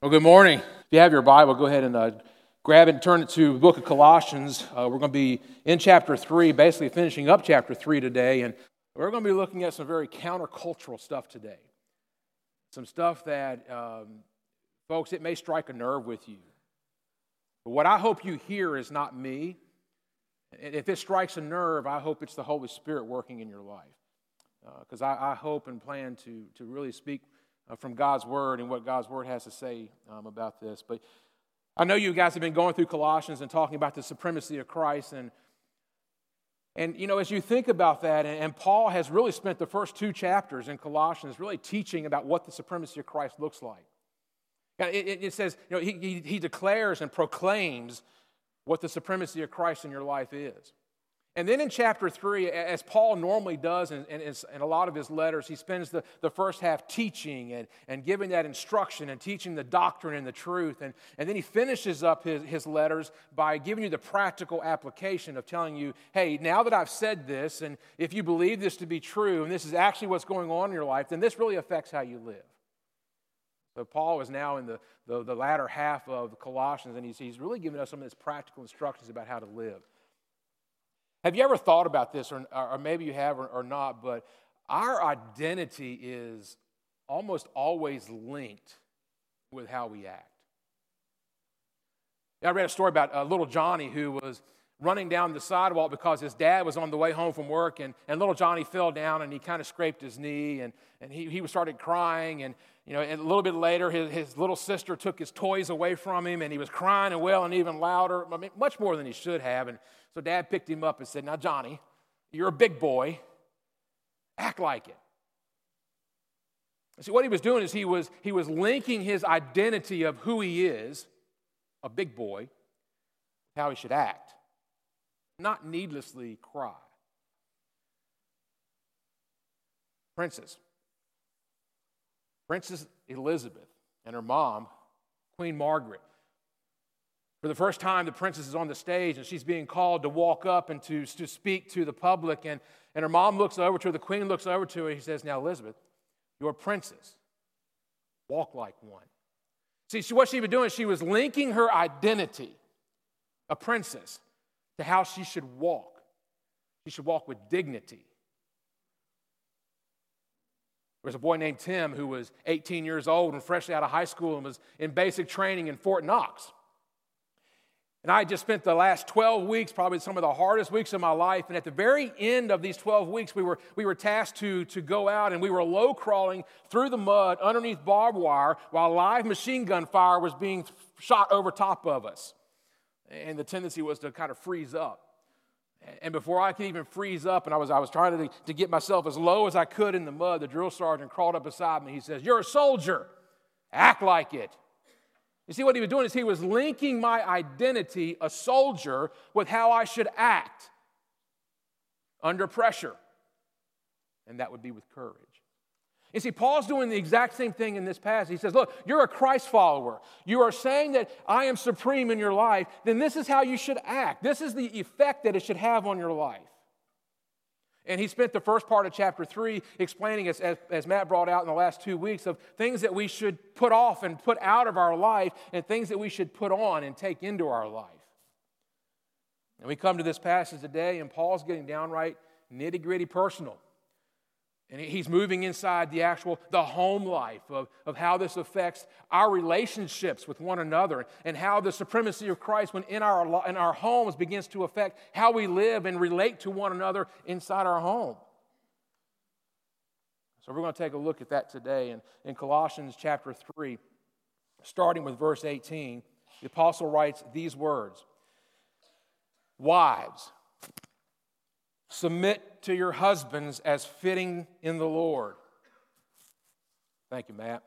Well, good morning. If you have your Bible, go ahead and uh, grab it and turn it to the book of Colossians. Uh, we're going to be in chapter 3, basically finishing up chapter 3 today, and we're going to be looking at some very countercultural stuff today. Some stuff that, um, folks, it may strike a nerve with you. But what I hope you hear is not me. If it strikes a nerve, I hope it's the Holy Spirit working in your life. Because uh, I, I hope and plan to, to really speak uh, from God's Word and what God's Word has to say um, about this. But I know you guys have been going through Colossians and talking about the supremacy of Christ. And, and you know, as you think about that, and, and Paul has really spent the first two chapters in Colossians really teaching about what the supremacy of Christ looks like. It, it, it says, you know, he, he, he declares and proclaims what the supremacy of Christ in your life is. And then in chapter 3, as Paul normally does in, in, in, a lot of his letters, he spends the, the first half teaching and, and giving that instruction and teaching the doctrine and the truth. And, and then he finishes up his, his letters by giving you the practical application of telling you, hey, now that I've said this, and if you believe this to be true, and this is actually what's going on in your life, then this really affects how you live. So Paul is now in the, the, the latter half of Colossians, and he's, he's really giving us some of his practical instructions about how to live. Have you ever thought about this, or, or maybe you have or, or not, but our identity is almost always linked with how we act. I read a story about uh, little Johnny who was running down the sidewalk because his dad was on the way home from work, and, and little Johnny fell down and he kind of scraped his knee, and, and he, he started crying. And, you know, and a little bit later, his, his little sister took his toys away from him, and he was crying and wailing even louder, I mean, much more than he should have. And so dad picked him up and said, Now, Johnny, you're a big boy, act like it. See, what he was doing is he was, he was linking his identity of who he is, a big boy, how he should act not needlessly cry. Princess. Princess Elizabeth and her mom, Queen Margaret. For the first time, the princess is on the stage and she's being called to walk up and to, to speak to the public. And, and her mom looks over to her, the queen looks over to her, and he says, Now, Elizabeth, you're a princess. Walk like one. See, what she was doing, she was linking her identity, a princess, to how she should walk. She should walk with dignity. There was a boy named Tim who was 18 years old and freshly out of high school and was in basic training in Fort Knox. And I just spent the last 12 weeks, probably some of the hardest weeks of my life. And at the very end of these 12 weeks, we were, we were tasked to, to go out and we were low crawling through the mud underneath barbed wire while live machine gun fire was being shot over top of us. And the tendency was to kind of freeze up. And before I could even freeze up, and I was, I was trying to, to get myself as low as I could in the mud, the drill sergeant crawled up beside me. He says, You're a soldier. Act like it. You see, what he was doing is he was linking my identity, a soldier, with how I should act under pressure. And that would be with courage. You see, Paul's doing the exact same thing in this passage. He says, Look, you're a Christ follower. You are saying that I am supreme in your life, then this is how you should act. This is the effect that it should have on your life. And he spent the first part of chapter three explaining, as, as, as, Matt brought out in the last two weeks, of things that we should put off and put out of our life and things that we should put on and take into our life. And we come to this passage today, and Paul's getting downright nitty gritty personal. And he's moving inside the actual, the home life of, of how this affects our relationships with one another and how the supremacy of Christ when in our, in our homes begins to affect how we live and relate to one another inside our home. So we're going to take a look at that today. And in Colossians chapter 3, starting with verse 18, the apostle writes these words Wives, Submit to your husbands as fitting in the Lord. Thank you, Matt.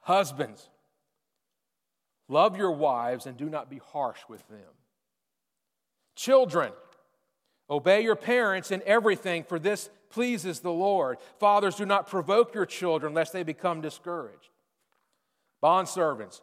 Husbands, love your wives and do not be harsh with them. Children, obey your parents in everything, for this pleases the Lord. Fathers, do not provoke your children lest they become discouraged. Bondservants,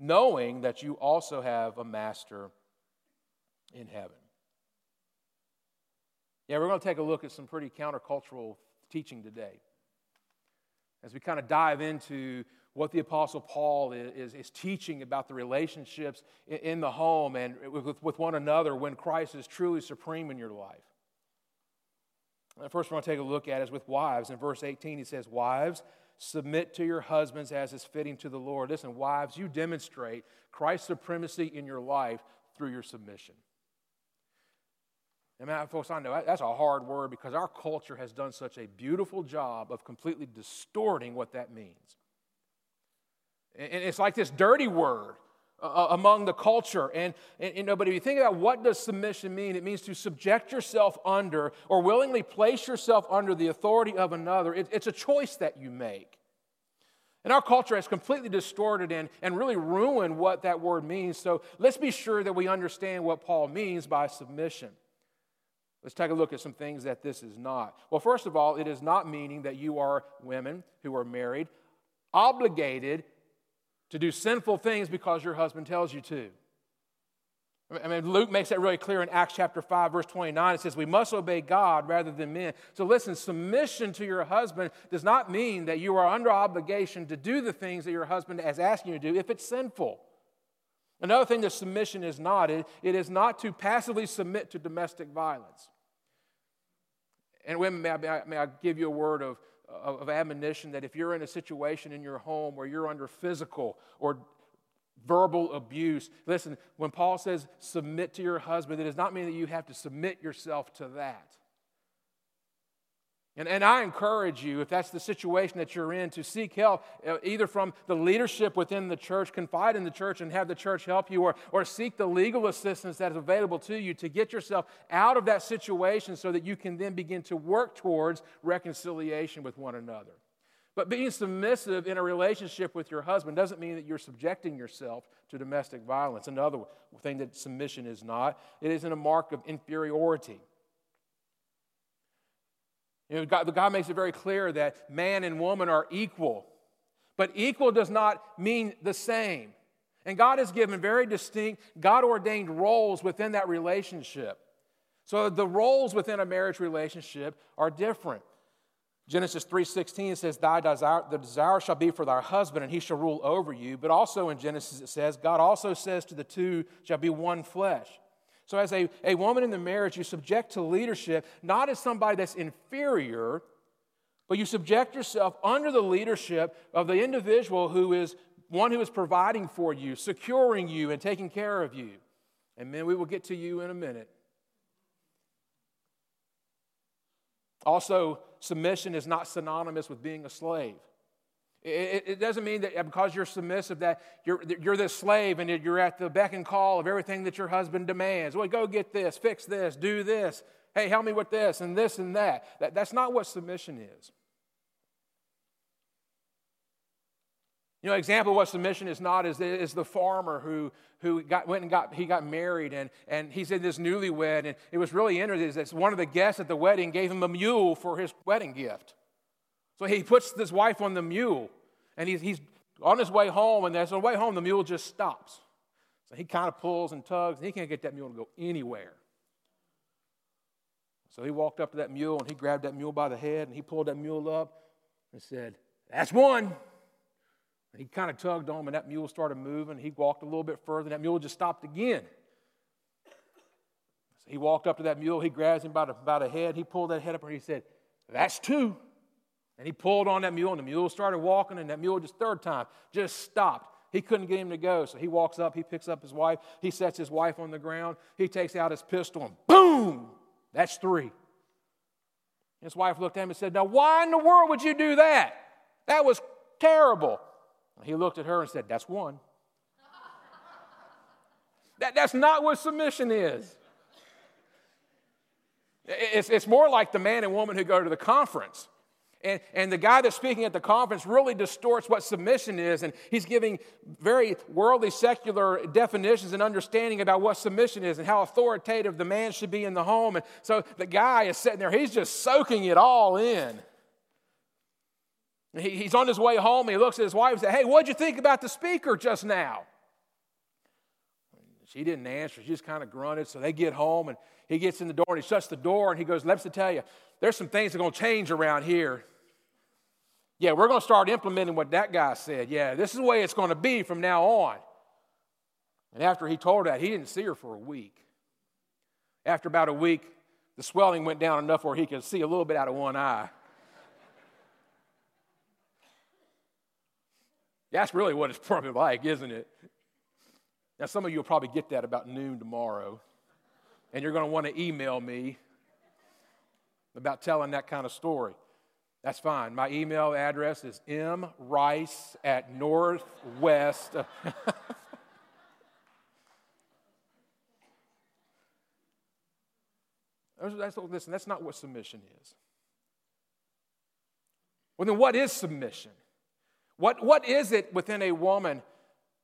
knowing that you also have a master in heaven. Yeah, we're going to take a look at some pretty countercultural teaching today. As we kind of dive into what the Apostle Paul is, is, is teaching about the relationships in, in the home and with, with one another when Christ is truly supreme in your life. The first one I'll take a look at is with wives. In verse 18, he says, Wives, submit to your husbands as is fitting to the Lord. Listen, wives, you demonstrate Christ's supremacy in your life through your submission. And man, folks, I know that's a hard word because our culture has done such a beautiful job of completely distorting what that means. And it's like this dirty word uh, among the culture. And, and, you know, but if you think about what does submission mean, it means to subject yourself under or willingly place yourself under the authority of another. It, it's a choice that you make. And our culture has completely distorted and, and really ruined what that word means. So let's be sure that we understand what Paul means by submission. Let's take a look at some things that this is not. Well, first of all, it is not meaning that you are women who are married obligated to do sinful things because your husband tells you to. I mean, Luke makes that really clear in Acts chapter 5, verse 29. It says, We must obey God rather than men. So listen, submission to your husband does not mean that you are under obligation to do the things that your husband is asking you to do if it's sinful. Another thing that submission is not, it, it is not to passively submit to domestic violence. And women, may I, may I give you a word of, of, admonition that if you're in a situation in your home where you're under physical or verbal abuse, listen, when Paul says submit to your husband, it does not mean that you have to submit yourself to that. And, and I encourage you, if that's the situation that you're in, to seek help uh, either from the leadership within the church, confide in the church and have the church help you, or, or seek the legal assistance that is available to you to get yourself out of that situation so that you can then begin to work towards reconciliation with one another. But being submissive in a relationship with your husband doesn't mean that you're subjecting yourself to domestic violence. Another thing that submission is not, it isn't a mark of inferiority. You know, God, God makes it very clear that man and woman are equal, but equal does not mean the same. And God has given very distinct, God ordained roles within that relationship. So the roles within a marriage relationship are different. Genesis 3:16 says, Thy desire, the desire shall be for thy husband, and he shall rule over you. But also in Genesis it says, God also says to the two shall be one flesh. So, as a, a woman in the marriage, you subject to leadership not as somebody that's inferior, but you subject yourself under the leadership of the individual who is one who is providing for you, securing you, and taking care of you. And then we will get to you in a minute. Also, submission is not synonymous with being a slave. It, it, doesn't mean that because you're submissive that you're, you're this slave and you're at the beck and call of everything that your husband demands. Well, go get this, fix this, do this. Hey, help me with this and this and that. that that's not what submission is. You know, example of what submission is not is, is the farmer who, who got, went and got, he got married and, and he's in this newlywed and it was really interesting that one of the guests at the wedding gave him a mule for his wedding gift. So he puts this wife on the mule, and he's, he's on his way home, and as on the way home, the mule just stops. So he kind of pulls and tugs, and he can't get that mule to go anywhere. So he walked up to that mule, and he grabbed that mule by the head, and he pulled that mule up and said, That's one. And he kind of tugged on him, and that mule started moving. He walked a little bit further, and that mule just stopped again. So he walked up to that mule, he grabs him by the, by the head, he pulled that head up, and he said, That's two. And he pulled on that mule, and the mule started walking, and that mule just third time just stopped. He couldn't get him to go. So he walks up, he picks up his wife, he sets his wife on the ground, he takes out his pistol, and boom! That's three. His wife looked at him and said, Now, why in the world would you do that? That was terrible. He looked at her and said, That's one. that, that's not what submission is. It's, it's more like the man and woman who go to the conference And, and the guy that's speaking at the conference really distorts what submission is, and he's giving very worldly, secular definitions and understanding about what submission is and how authoritative the man should be in the home. And so the guy is sitting there, he's just soaking it all in. He, he's on his way home, he looks at his wife and says, Hey, what'd you think about the speaker just now? She didn't answer. She just kind of grunted. So they get home, and he gets in the door, and he shuts the door, and he goes, Let me tell you, there's some things that are going to change around here. Yeah, we're going to start implementing what that guy said. Yeah, this is the way it's going to be from now on. And after he told her that, he didn't see her for a week. After about a week, the swelling went down enough where he could see a little bit out of one eye. That's really what it's probably like, isn't it? Now, some of you will probably get that about noon tomorrow, and you're going to want to email me about telling that kind of story. That's fine. My email address is mrice at northwest. that's, listen, that's not what submission is. Well, then what is submission? What, what is it within a woman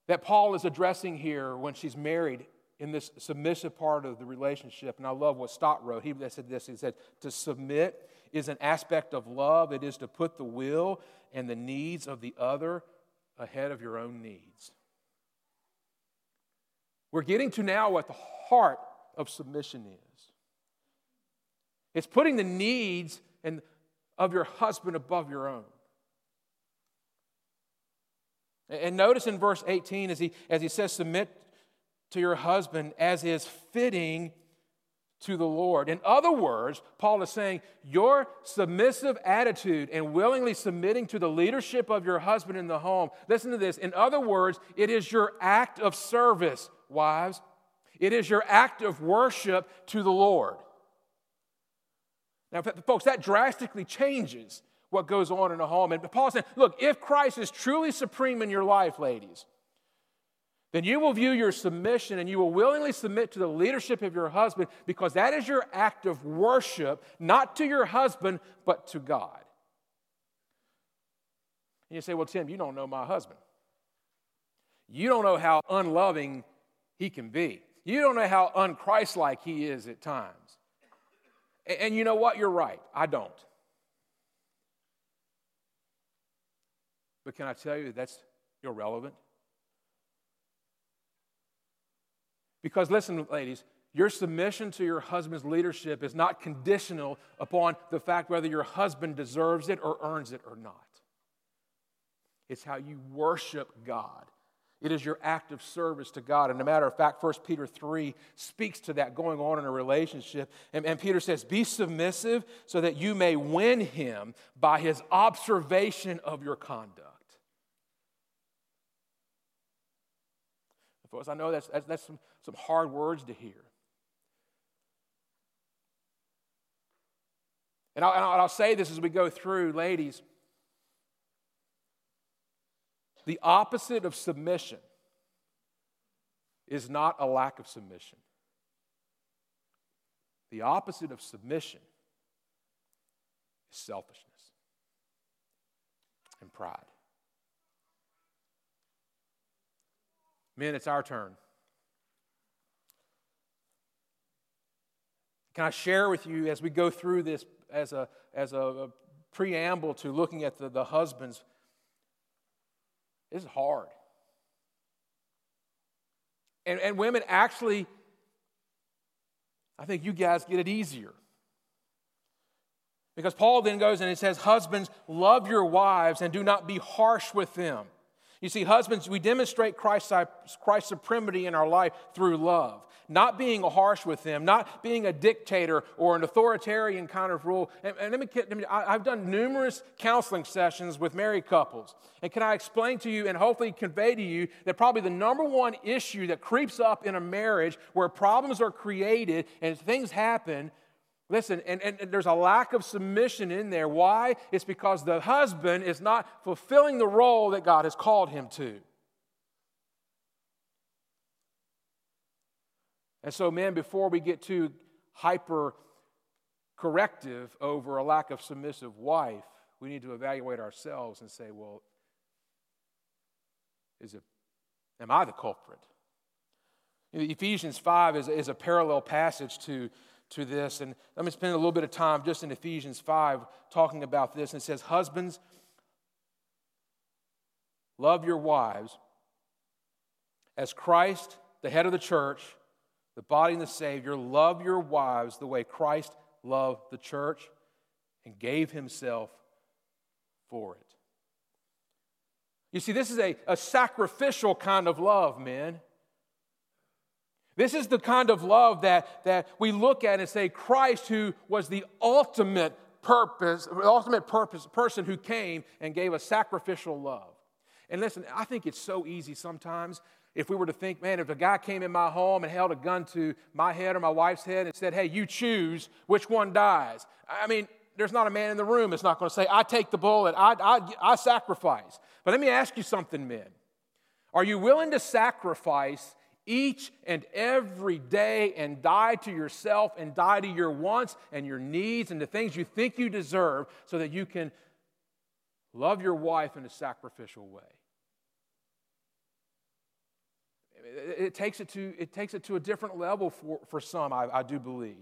that Paul is addressing here when she's married in this submissive part of the relationship? And I love what Stott wrote. He said this He said, To submit is an aspect of love, it is to put the will and the needs of the other ahead of your own needs. We're getting to now what the heart of submission is it's putting the needs and, of your husband above your own. And notice in verse 18 as he, as he says, Submit to your husband as is fitting to the Lord. In other words, Paul is saying your submissive attitude and willingly submitting to the leadership of your husband in the home. Listen to this. In other words, it is your act of service, wives. It is your act of worship to the Lord. Now, folks, that drastically changes what goes on in a home. And Paul said, look, if Christ is truly supreme in your life, ladies, then you will view your submission and you will willingly submit to the leadership of your husband because that is your act of worship, not to your husband, but to God. And you say, Well, Tim, you don't know my husband. You don't know how unloving he can be. You don't know how unchristlike he is at times. And you know what? You're right. I don't. But can I tell you that's irrelevant? Because listen, ladies, your submission to your husband's leadership is not conditional upon the fact whether your husband deserves it or earns it or not. It's how you worship God. It is your act of service to God. And a matter of fact, 1 Peter 3 speaks to that going on in a relationship. And, and Peter says, Be submissive so that you may win him by his observation of your conduct. I know that's, that's, that's some, some hard words to hear. And I'll, and I'll say this as we go through, ladies. The opposite of submission is not a lack of submission. The opposite of submission is selfishness and pride. Men, it's our turn. Can I share with you as we go through this as a, as a, a preamble to looking at the, the husbands? This is hard. And, and women actually, I think you guys get it easier. Because Paul then goes and he says, Husbands, love your wives and do not be harsh with them. You see, husbands, we demonstrate Christ's, Christ's supremacy in our life through love, not being harsh with them, not being a dictator or an authoritarian kind of rule. And, and let, me, let me, I've done numerous counseling sessions with married couples. And can I explain to you and hopefully convey to you that probably the number one issue that creeps up in a marriage where problems are created and things happen Listen, and, and, and, there's a lack of submission in there. Why? It's because the husband is not fulfilling the role that God has called him to. And so, men, before we get too hyper corrective over a lack of submissive wife, we need to evaluate ourselves and say, well, is it, am I the culprit? Ephesians 5 is, is a parallel passage to, to this. And let me spend a little bit of time just in Ephesians 5 talking about this. And it says, Husbands, love your wives as Christ, the head of the church, the body and the Savior, love your wives the way Christ loved the church and gave himself for it. You see, this is a, a sacrificial kind of love, men. This is the kind of love that, that we look at and say, Christ, who was the ultimate purpose, ultimate purpose, person who came and gave a sacrificial love. And listen, I think it's so easy sometimes if we were to think, man, if a guy came in my home and held a gun to my head or my wife's head and said, hey, you choose which one dies. I mean, there's not a man in the room that's not going to say, I take the bullet, I, I, I sacrifice. But let me ask you something, men. Are you willing to sacrifice each and every day and die to yourself and die to your wants and your needs and the things you think you deserve so that you can love your wife in a sacrificial way. It takes it to, it takes it to a different level for, for some, I, I do believe.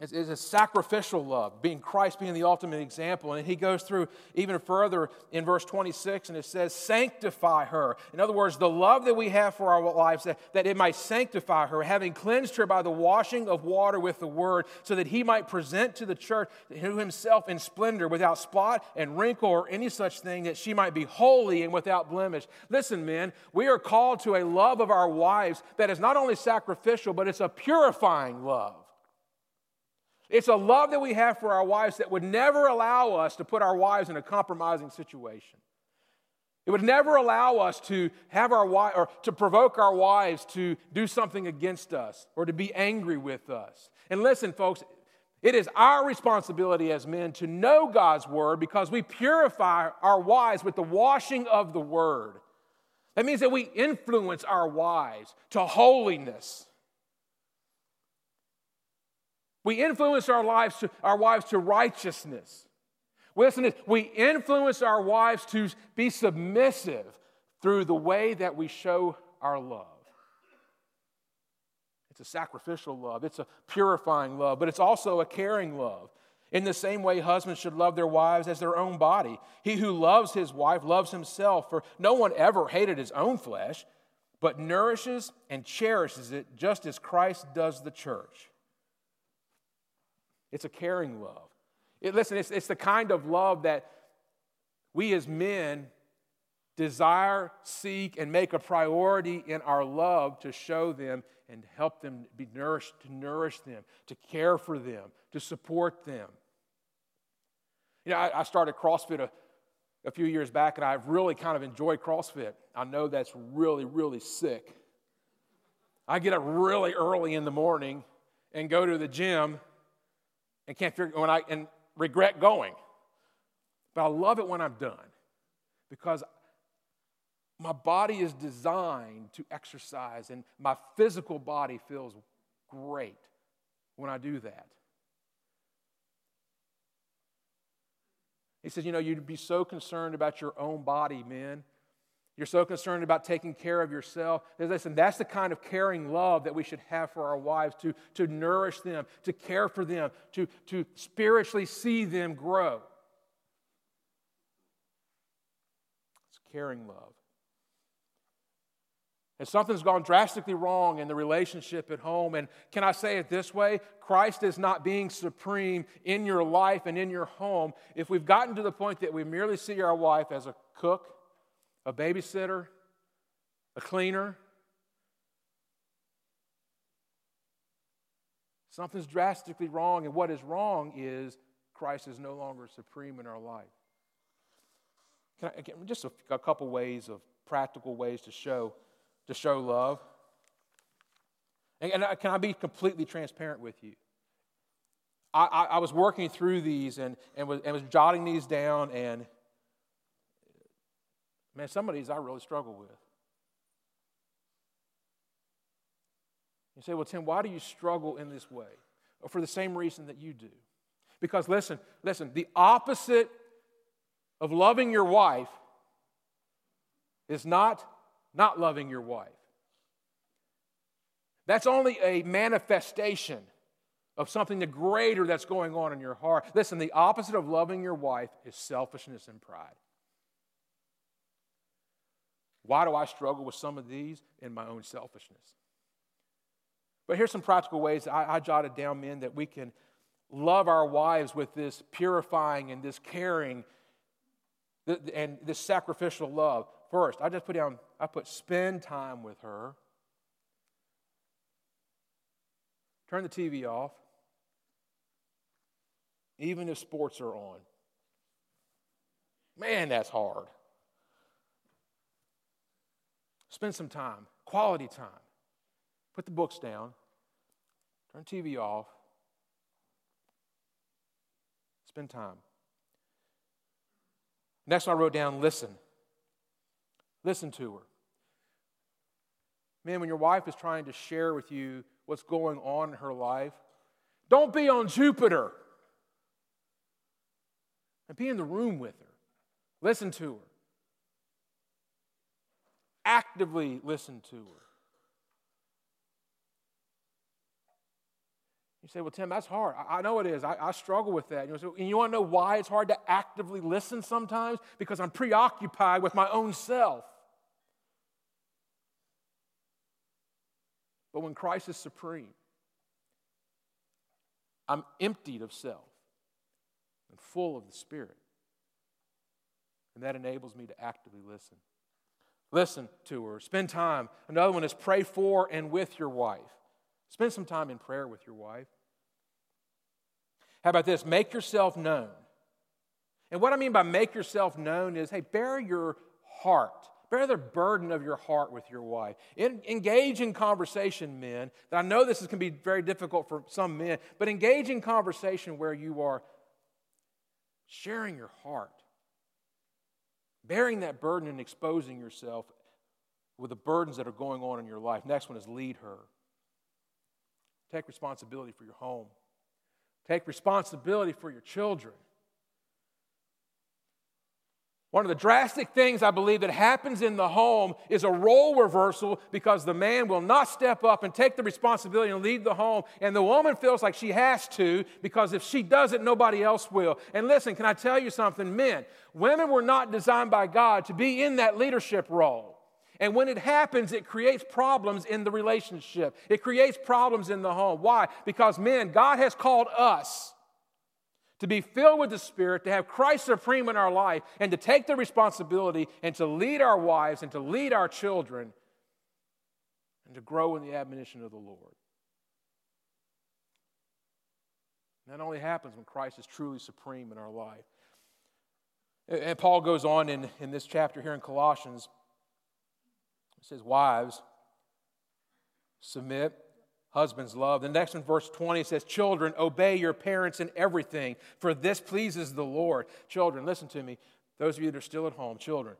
It's, it's a sacrificial love, being Christ being the ultimate example. And he goes through even further in verse 26, and it says, Sanctify her. In other words, the love that we have for our lives, that, that it might sanctify her, having cleansed her by the washing of water with the word, so that he might present to the church himself in splendor, without spot and wrinkle or any such thing, that she might be holy and without blemish. Listen, men, we are called to a love of our wives that is not only sacrificial, but it's a purifying love. It's a love that we have for our wives that would never allow us to put our wives in a compromising situation. It would never allow us to have our wife or to provoke our wives to do something against us or to be angry with us. And listen, folks, it is our responsibility as men to know God's word because we purify our wives with the washing of the word. That means that we influence our wives to holiness. We influence our lives to, our wives to righteousness. Listen, we influence our wives to be submissive through the way that we show our love. It's a sacrificial love, it's a purifying love, but it's also a caring love. In the same way, husbands should love their wives as their own body. He who loves his wife loves himself, for no one ever hated his own flesh, but nourishes and cherishes it just as Christ does the church it's a caring love. It, listen, it's, it's the kind of love that we as men desire, seek, and make a priority in our love to show them and help them be nourished, to nourish them, to care for them, to support them. You know, I, I started CrossFit a, a few years back, and I've really kind of enjoyed CrossFit. I know that's really, really sick. I get up really early in the morning and go to the gym and can't figure when I and regret going. But I love it when I'm done because my body is designed to exercise and my physical body feels great when I do that. He says, You know, you'd be so concerned about your own body, men, you're so concerned about taking care of yourself. Listen, that's the kind of caring love that we should have for our wives to, to nourish them, to care for them, to, to spiritually see them grow. It's caring love. And something's gone drastically wrong in the relationship at home. And can I say it this way? Christ is not being supreme in your life and in your home if we've gotten to the point that we merely see our wife as a cook a babysitter, a cleaner. Something's drastically wrong, and what is wrong is Christ is no longer supreme in our life. Can I, can, just a, a couple ways of practical ways to show to show love. And, and can I be completely transparent with you? I, I, I was working through these and, and, was, and was jotting these down, and Man, some of these I really struggle with. You say, well, Tim, why do you struggle in this way? Well, for the same reason that you do. Because listen, listen, the opposite of loving your wife is not not loving your wife. That's only a manifestation of something the greater that's going on in your heart. Listen, the opposite of loving your wife is selfishness and pride. Why do I struggle with some of these? In my own selfishness. But here's some practical ways I, I jotted down, men, that we can love our wives with this purifying and this caring and this sacrificial love. First, I just put down, I put spend time with her. Turn the TV off, even if sports are on. Man, that's hard. Spend some time, quality time. Put the books down, turn TV off, spend time. Next I wrote down listen. Listen to her. Man, when your wife is trying to share with you what's going on in her life, don't be on Jupiter. And be in the room with her. Listen to her. Actively listen to her. You say, well, Tim, that's hard. I, I know it is. I, I struggle with that. You know, and you want to know why it's hard to actively listen sometimes? Because I'm preoccupied with my own self. But when Christ is supreme, I'm emptied of self and full of the Spirit. And that enables me to actively listen. Listen to her. Spend time. Another one is pray for and with your wife. Spend some time in prayer with your wife. How about this? Make yourself known. And what I mean by make yourself known is hey, bear your heart. Bear the burden of your heart with your wife. In, engage in conversation, men. I know this is, can be very difficult for some men, but engage in conversation where you are sharing your heart, bearing that burden and exposing yourself with the burdens that are going on in your life. Next one is lead her. Take responsibility for your home. Take responsibility for your children. One of the drastic things I believe that happens in the home is a role reversal because the man will not step up and take the responsibility and lead the home, and the woman feels like she has to because if she doesn't, nobody else will. And listen, can I tell you something? Men, women were not designed by God to be in that leadership role. And when it happens, it creates problems in the relationship. It creates problems in the home. Why? Because, men, God has called us to be filled with the Spirit, to have Christ supreme in our life, and to take the responsibility and to lead our wives and to lead our children and to grow in the admonition of the Lord. That only happens when Christ is truly supreme in our life. And Paul goes on in, in this chapter here in Colossians He says, Wives, submit, husbands, love. The next one, verse 20, says, Children, obey your parents in everything, for this pleases the Lord. Children, listen to me. Those of you that are still at home, children.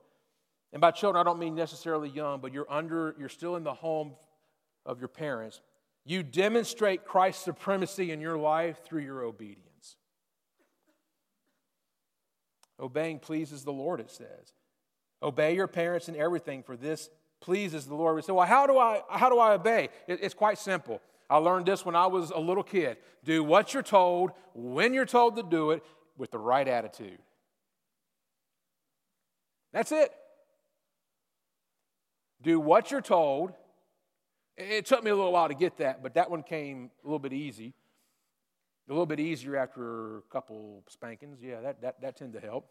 And by children, I don't mean necessarily young, but you're under, you're still in the home of your parents. You demonstrate Christ's supremacy in your life through your obedience. Obeying pleases the Lord, it says. Obey your parents in everything, for this pleases the Lord. We say, well, how do I, how do I obey? It, it's quite simple. I learned this when I was a little kid. Do what you're told, when you're told to do it, with the right attitude. That's it. Do what you're told. It took me a little while to get that, but that one came a little bit easy. A little bit easier after a couple spankings. Yeah, that, that, that tended to help.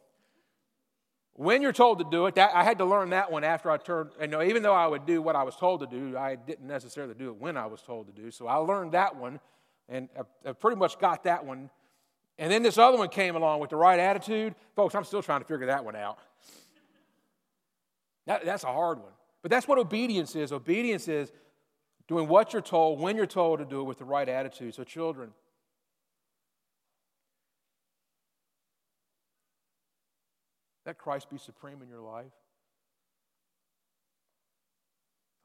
When you're told to do it, that, I had to learn that one after I turned, you know, even though I would do what I was told to do, I didn't necessarily do it when I was told to do. So I learned that one, and I, I pretty much got that one. And then this other one came along with the right attitude. Folks, I'm still trying to figure that one out. That, that's a hard one. But that's what obedience is. Obedience is doing what you're told, when you're told to do it with the right attitude. So, children, Let Christ be supreme in your life.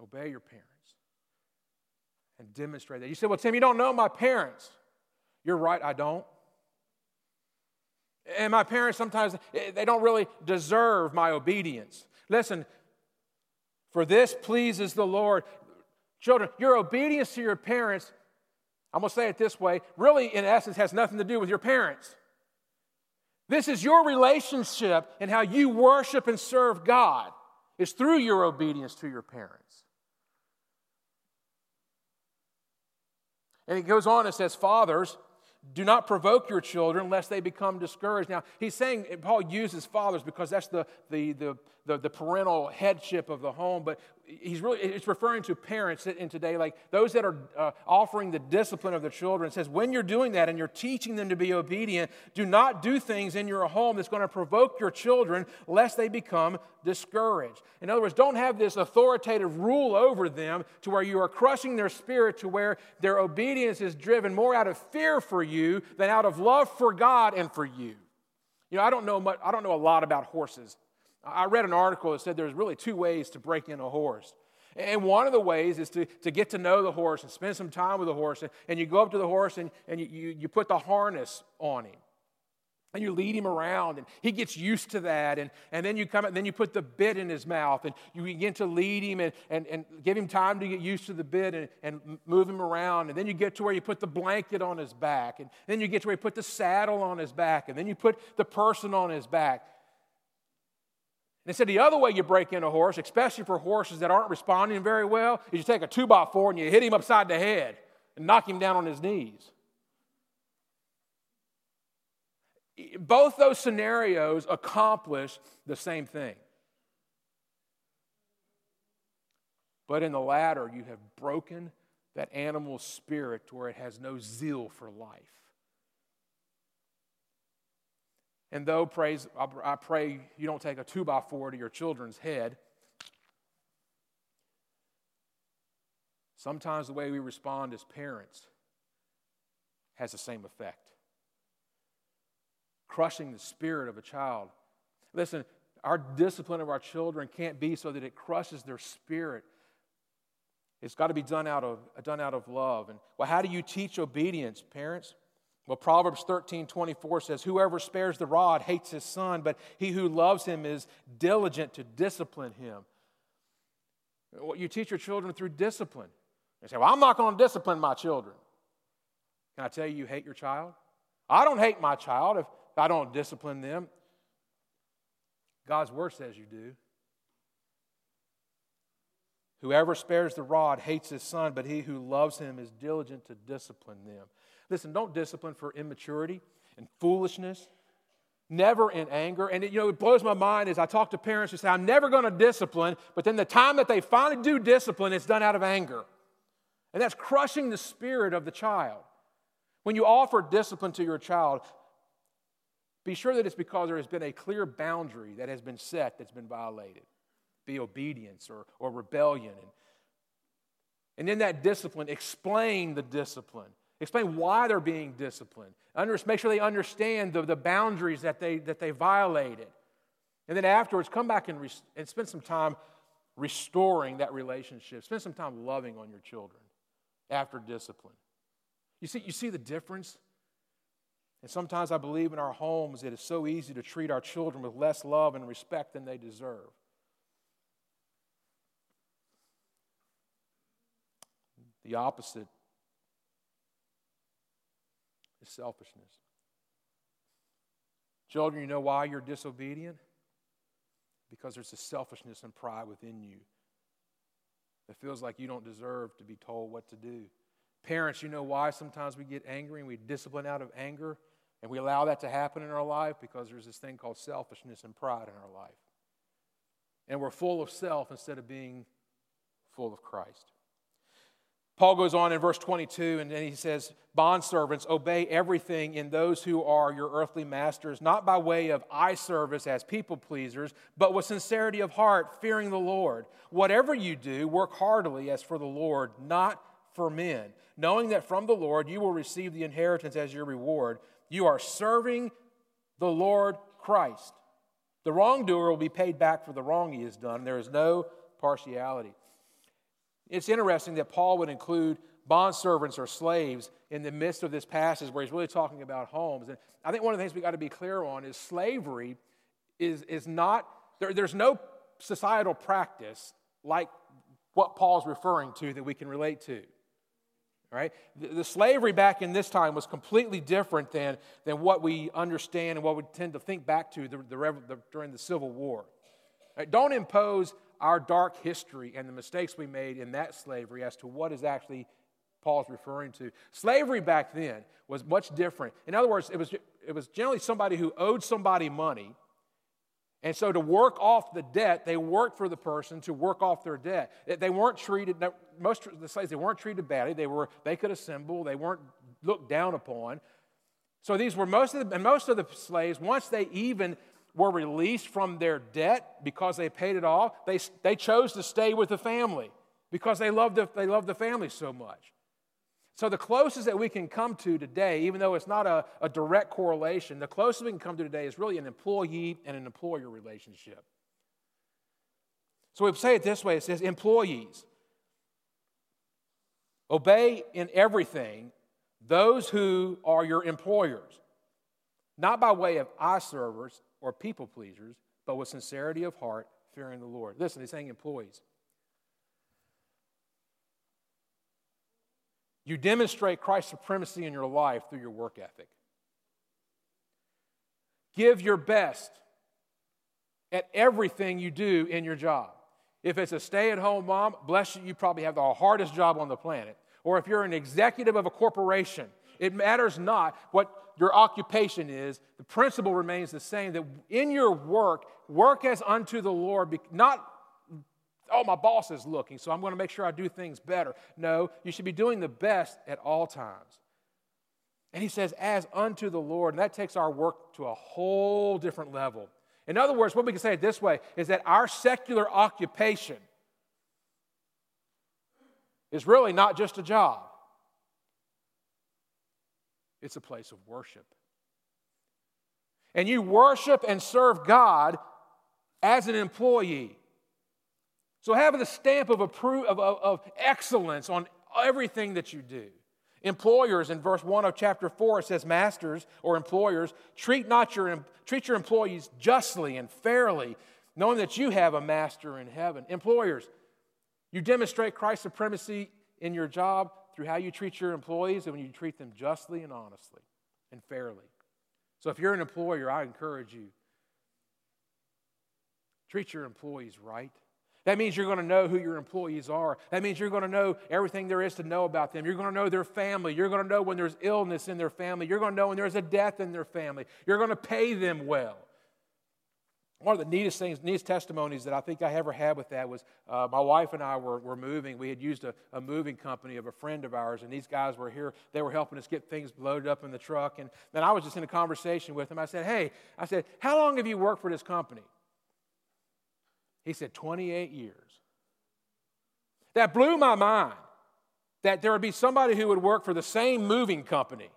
Obey your parents and demonstrate that. You say, Well, Tim, you don't know my parents. You're right, I don't. And my parents sometimes, eh, they don't really deserve my obedience. Listen, for this pleases the Lord. Children, your obedience to your parents, I'm going to say it this way, really, in essence, has nothing to do with your parents. This is your relationship and how you worship and serve God is through your obedience to your parents. And he goes on and says, Fathers, do not provoke your children lest they become discouraged. Now, he's saying, Paul uses fathers because that's the, the, the, the, the parental headship of the home, but he's really it's referring to parents in today like those that are uh, offering the discipline of their children it says when you're doing that and you're teaching them to be obedient do not do things in your home that's going to provoke your children lest they become discouraged. In other words don't have this authoritative rule over them to where you are crushing their spirit to where their obedience is driven more out of fear for you than out of love for god and for you. You know i don't know much i don't know a lot about horses I read an article that said there's really two ways to break in a horse. And one of the ways is to, to get to know the horse and spend some time with the horse. And, you go up to the horse and, and you, you, you put the harness on him. And you lead him around, and he gets used to that. And, and then you come and then you put the bit in his mouth, and you begin to lead him and, and, and give him time to get used to the bit and, and move him around. And then you get to where you put the blanket on his back, and then you get to where you put the saddle on his back, and then you put the person on his back. And said the other way you break in a horse, especially for horses that aren't responding very well, is you take a two by four and you hit him upside the head and knock him down on his knees. Both those scenarios accomplish the same thing. But in the latter, you have broken that animal's spirit to where it has no zeal for life. And though, praise, I pray you don't take a two by four to your children's head, sometimes the way we respond as parents has the same effect. Crushing the spirit of a child. Listen, our discipline of our children can't be so that it crushes their spirit. It's got to be done out of, done out of love. And well, how do you teach obedience, parents? Well, Proverbs 13 24 says, Whoever spares the rod hates his son, but he who loves him is diligent to discipline him. What you teach your children through discipline. They say, Well, I'm not going to discipline my children. Can I tell you, you hate your child? I don't hate my child if I don't discipline them. God's word says you do. Whoever spares the rod hates his son, but he who loves him is diligent to discipline them. Listen, don't discipline for immaturity and foolishness, never in anger. And it, you know, it blows my mind as I talk to parents who say, I'm never going to discipline, but then the time that they finally do discipline, it's done out of anger. And that's crushing the spirit of the child. When you offer discipline to your child, be sure that it's because there has been a clear boundary that has been set that's been violated. Be obedience or, or rebellion. And, and in that discipline, explain the discipline. Explain why they're being disciplined. Under, make sure they understand the, the boundaries that they, that they violated. And then afterwards, come back and, res, and spend some time restoring that relationship. Spend some time loving on your children after discipline. You see, you see the difference? And sometimes I believe in our homes it is so easy to treat our children with less love and respect than they deserve. The opposite is selfishness. Children, you know why you're disobedient? Because there's a selfishness and pride within you that feels like you don't deserve to be told what to do. Parents, you know why sometimes we get angry and we discipline out of anger and we allow that to happen in our life? Because there's this thing called selfishness and pride in our life. And we're full of self instead of being full of Christ. Paul goes on in verse 22 and then he says, Bondservants, obey everything in those who are your earthly masters, not by way of eye service as people pleasers, but with sincerity of heart, fearing the Lord. Whatever you do, work heartily as for the Lord, not for men, knowing that from the Lord you will receive the inheritance as your reward. You are serving the Lord Christ. The wrongdoer will be paid back for the wrong he has done. There is no partiality. It's interesting that Paul would include bondservants or slaves in the midst of this passage where he's really talking about homes. And I think one of the things we got to be clear on is slavery is, is not, there, there's no societal practice like what Paul's referring to that we can relate to. Right? The, the, slavery back in this time was completely different than, than what we understand and what we tend to think back to the, the, the, during the Civil War. Right? Don't impose our dark history and the mistakes we made in that slavery as to what is actually Paul's referring to. Slavery back then was much different. In other words, it was, it was generally somebody who owed somebody money. And so, to work off the debt, they worked for the person to work off their debt. They weren't treated, most of the slaves, they weren't treated badly. They, were, they could assemble, they weren't looked down upon. So, these were most of the, and most of the slaves, once they even were released from their debt because they paid it off, they, they chose to stay with the family because they loved the, they loved the family so much. So, the closest that we can come to today, even though it's not a, a direct correlation, the closest we can come to today is really an employee and an employer relationship. So, we say it this way it says, employees, obey in everything those who are your employers, not by way of eye servers or people pleasers, but with sincerity of heart, fearing the Lord. Listen, he's saying employees. You demonstrate Christ's supremacy in your life through your work ethic. Give your best at everything you do in your job. If it's a stay at home mom, bless you, you probably have the hardest job on the planet. Or if you're an executive of a corporation, it matters not what your occupation is, the principle remains the same that in your work, work as unto the Lord, not, oh, my boss is looking, so I'm going to make sure I do things better. No, you should be doing the best at all times. And he says, as unto the Lord, and that takes our work to a whole different level. In other words, what we can say it this way is that our secular occupation is really not just a job. It's a place of worship. And you worship and serve God as an employee. So having the stamp of, appro- of, of, of excellence on everything that you do. Employers, in verse 1 of chapter 4, it says, Masters or employers, treat, not your, treat your employees justly and fairly, knowing that you have a master in heaven. Employers, you demonstrate Christ's supremacy in your job through how you treat your employees and when you treat them justly and honestly and fairly. So if you're an employer, I encourage you treat your employees right. That means you're going to know who your employees are. That means you're going to know everything there is to know about them. You're going to know their family. You're going to know when there's illness in their family. You're going to know when there's a death in their family. You're going to pay them well. One of the neatest things, neatest testimonies that I think I ever had with that was uh, my wife and I were, were moving. We had used a, a, moving company of a friend of ours, and these guys were here. They were helping us get things loaded up in the truck. And then I was just in a conversation with them. I said, Hey, I said, how long have you worked for this company? He said, 28 years. That blew my mind that there would be somebody who would work for the same moving company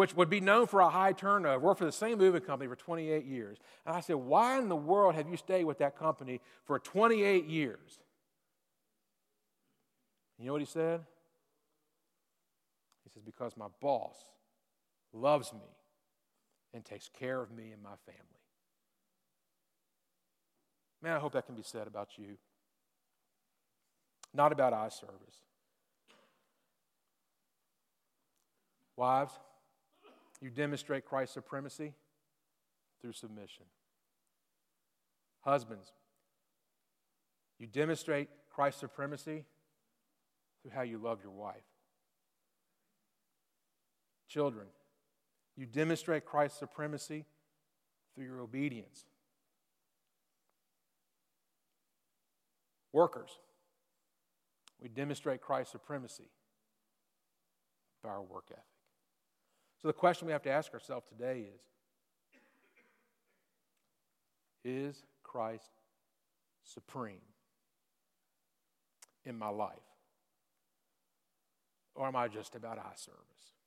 which would be known for a high turnover, worked for the same moving company for 28 years. And I said, Why in the world have you stayed with that company for 28 years? You know what he said? He says, Because my boss loves me and takes care of me and my family. Man, I hope that can be said about you. Not about eye service. Wives, you demonstrate Christ's supremacy through submission. Husbands, you demonstrate Christ's supremacy through how you love your wife. Children, you demonstrate Christ's supremacy through your obedience. Workers, we demonstrate Christ's supremacy by our work ethic. So the question we have to ask ourselves today is Is Christ supreme in my life? Or am I just about eye service?